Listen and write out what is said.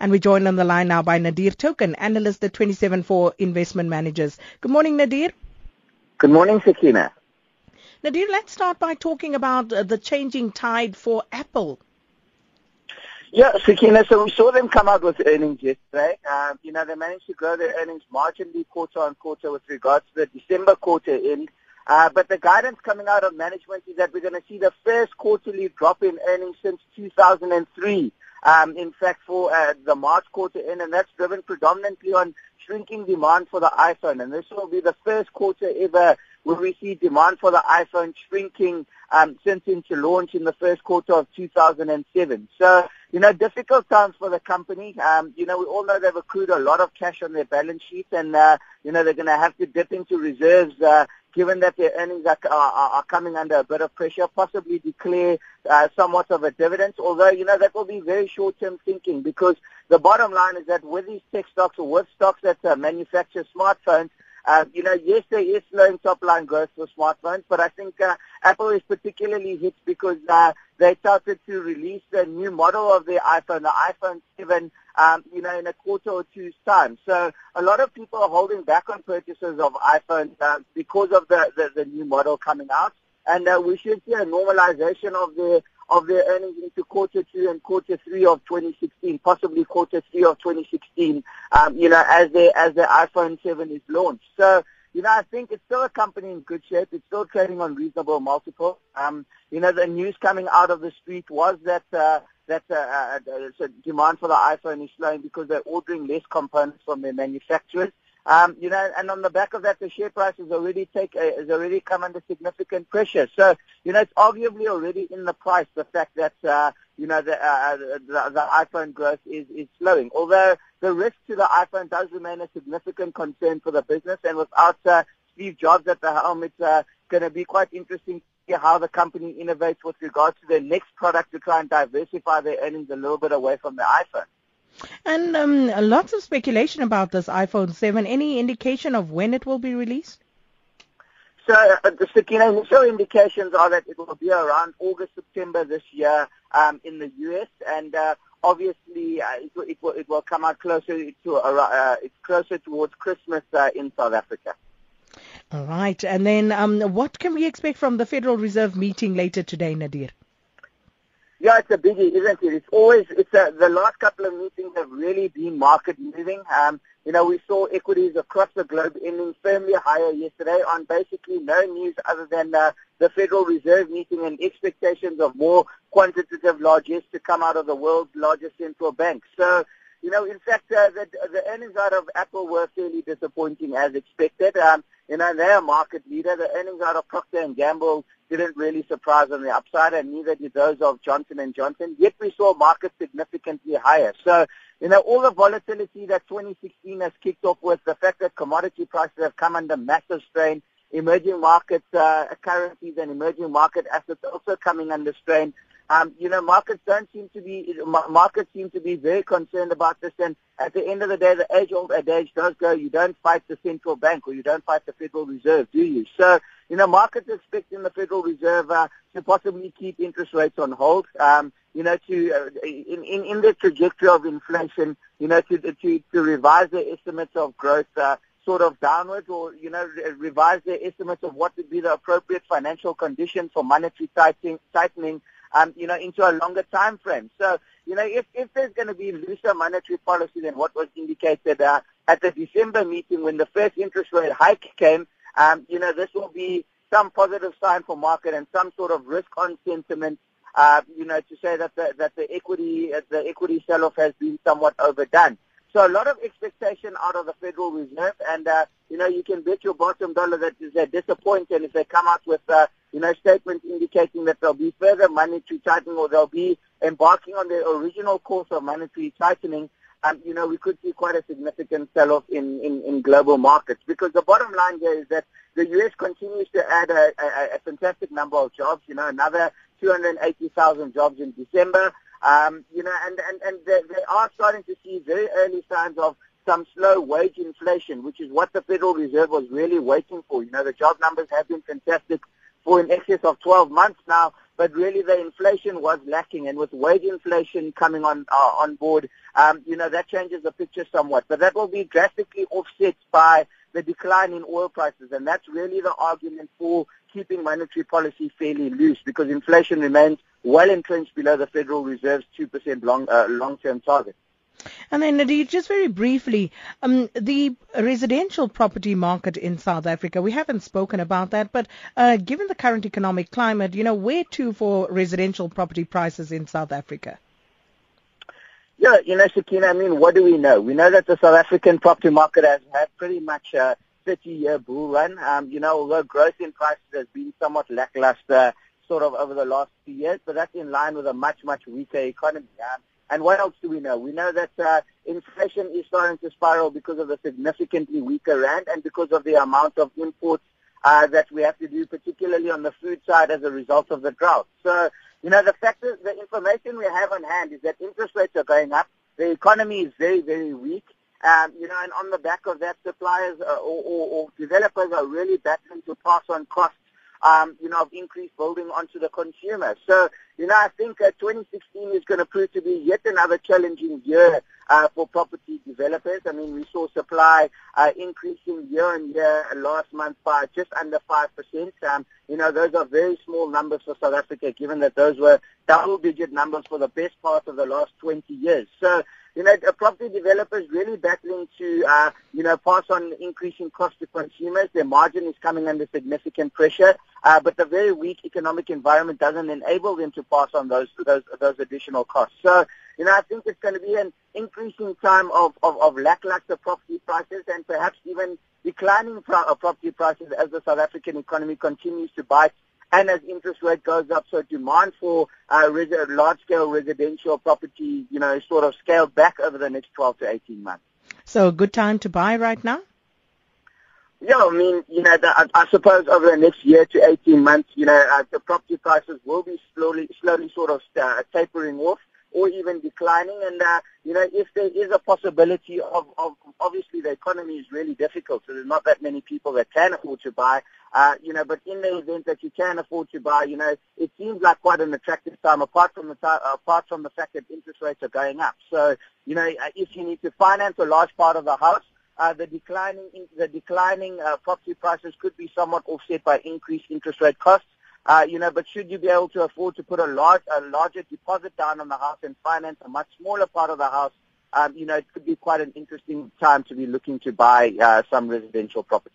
And we're joined on the line now by Nadir Thokan, analyst at 27four Investment Managers. Good morning, Nadir. Good morning, Sakina. Nadir, let's start by talking about uh, the changing tide for Apple. Yeah, Sakina, so we saw them come out with earnings yesterday. Um, you know, they managed to grow their earnings marginally quarter on quarter with regards to the December quarter end. Uh, but the guidance coming out of management is that we're going to see the first quarterly drop in earnings since 2003. Um, in fact, for uh, the March quarter end, and that's driven predominantly on shrinking demand for the iPhone. And this will be the first quarter ever where we see demand for the iPhone shrinking um, since its launch in the first quarter of 2007. So, you know, difficult times for the company. Um, you know, we all know they've accrued a lot of cash on their balance sheet, and uh, you know they're going to have to dip into reserves. Uh, given that their earnings are, are, are coming under a bit of pressure, possibly declare uh, somewhat of a dividend, although, you know, that will be very short-term thinking because the bottom line is that with these tech stocks or with stocks that uh, manufacture smartphones, uh, you know, yes, there is slowing top-line growth for smartphones, but I think uh, Apple is particularly hit because uh, they started to release the new model of their iPhone, the iPhone 7, um, you know, in a quarter or two's time. So a lot of people are holding back on purchases of iPhones uh, because of the, the, the new model coming out. And uh, we should see a normalization of their of their earnings into quarter two and quarter three of 2016, possibly quarter three of 2016, um, you know, as the as the iPhone 7 is launched. So, you know, I think it's still a company in good shape. It's still trading on reasonable multiple. Um, you know, the news coming out of the street was that uh, that uh, uh demand for the iPhone is slowing because they're ordering less components from their manufacturers. Um, you know, and on the back of that, the share price has already take uh, has already come under significant pressure. So, you know, it's arguably already in the price the fact that uh, you know the, uh, the the iPhone growth is is slowing. Although the risk to the iPhone does remain a significant concern for the business, and without uh, Steve Jobs at the helm, it's uh, going to be quite interesting how the company innovates with regards to their next product to try and diversify their earnings a little bit away from the iPhone. And um, lots of speculation about this iPhone 7. Any indication of when it will be released? So uh, the initial indications are that it will be around August, September this year um, in the US, and uh, obviously uh, it, will, it, will, it will come out closer to uh, it's closer towards Christmas uh, in South Africa. All right, and then um, what can we expect from the Federal Reserve meeting later today, Nadir? Yeah, it's a biggie, isn't it? It's always, it's a, the last couple of meetings have really been market moving. Um, you know, we saw equities across the globe ending firmly higher yesterday on basically no news other than uh, the Federal Reserve meeting and expectations of more quantitative largesse to come out of the world's largest central bank. So, you know, in fact, uh, the, the earnings out of Apple were fairly disappointing as expected. Um, you know, they're a market leader. The earnings out of Procter & Gamble didn't really surprise on the upside, and neither did those of Johnson & Johnson. Yet we saw markets significantly higher. So, you know, all the volatility that 2016 has kicked off with, the fact that commodity prices have come under massive strain, emerging market uh, currencies and emerging market assets also coming under strain. Um, you know, markets don't seem to be markets seem to be very concerned about this. And at the end of the day, the age-old adage does go: you don't fight the central bank or you don't fight the Federal Reserve, do you? So, you know, markets expecting the Federal Reserve uh, to possibly keep interest rates on hold. Um, you know, to uh, in, in in the trajectory of inflation, you know, to to to revise their estimates of growth. Uh, sort of downwards or, you know, revise their estimates of what would be the appropriate financial condition for monetary tightening, tightening um, you know, into a longer time frame. So, you know, if, if there's going to be looser monetary policy than what was indicated uh, at the December meeting when the first interest rate hike came, um, you know, this will be some positive sign for market and some sort of risk on sentiment, uh, you know, to say that the, that the equity, uh, the equity sell-off has been somewhat overdone. So a lot of expectation out of the Federal Reserve, and uh, you know you can bet your bottom dollar that they're disappointed if they come out with uh, you know statements indicating that there'll be further monetary tightening or they'll be embarking on the original course of monetary tightening. Um, you know we could see quite a significant sell-off in, in, in global markets because the bottom line here is that the U.S. continues to add a, a, a fantastic number of jobs. You know another 280,000 jobs in December. Um, you know, and, and, and they, they are starting to see very early signs of some slow wage inflation, which is what the Federal Reserve was really waiting for. You know, the job numbers have been fantastic for in excess of 12 months now, but really the inflation was lacking. And with wage inflation coming on uh, on board, um, you know, that changes the picture somewhat. But that will be drastically offset by the decline in oil prices. And that's really the argument for keeping monetary policy fairly loose because inflation remains well entrenched below the Federal Reserve's 2% long, uh, long-term target. And then, Nadir, just very briefly, um, the residential property market in South Africa, we haven't spoken about that, but uh, given the current economic climate, you know, where to for residential property prices in South Africa? Yeah, you know, Sakina, I mean, what do we know? We know that the South African property market has had pretty much a 30-year bull run. Um, you know, although growth in prices has been somewhat lackluster sort of over the last few years, but that's in line with a much, much weaker economy. Um, and what else do we know? We know that uh, inflation is starting to spiral because of the significantly weaker rand and because of the amount of imports uh, that we have to do, particularly on the food side as a result of the drought. So, you know, the fact is, the information we have on hand is that interest rates are going up. The economy is very, very weak. Um, you know, and on the back of that, suppliers uh, or, or, or developers are really battling to pass on costs um, you know, of increased building onto the consumer. So, you know, I think uh, 2016 is going to prove to be yet another challenging year uh, for property developers. I mean, we saw supply uh, increasing year on year last month by just under 5%. Um, you know, those are very small numbers for South Africa, given that those were double-digit numbers for the best part of the last 20 years. So, you know, property developers really battling to, uh, you know, pass on increasing cost to consumers. Their margin is coming under significant pressure, uh, but the very weak economic environment doesn't enable them to pass on those those those additional costs. So, you know, I think it's going to be an increasing time of, of, of lackluster property prices and perhaps even declining pro- uh, property prices as the South African economy continues to bite and as interest rate goes up, so demand for uh, res- large-scale residential property, you know, sort of scaled back over the next 12 to 18 months. So a good time to buy right now? Yeah, I mean, you know, the, I, I suppose over the next year to 18 months, you know, uh, the property prices will be slowly, slowly sort of uh, tapering off or even declining. And, uh, you know, if there is a possibility of, of, obviously the economy is really difficult, so there's not that many people that can afford to buy, uh, you know, but in the event that you can afford to buy, you know, it seems like quite an attractive time apart from the, apart from the fact that interest rates are going up. So, you know, uh, if you need to finance a large part of the house, uh, the declining the declining uh, property prices could be somewhat offset by increased interest rate costs. Uh, you know, but should you be able to afford to put a large, a larger deposit down on the house and finance a much smaller part of the house, um, you know, it could be quite an interesting time to be looking to buy uh, some residential property.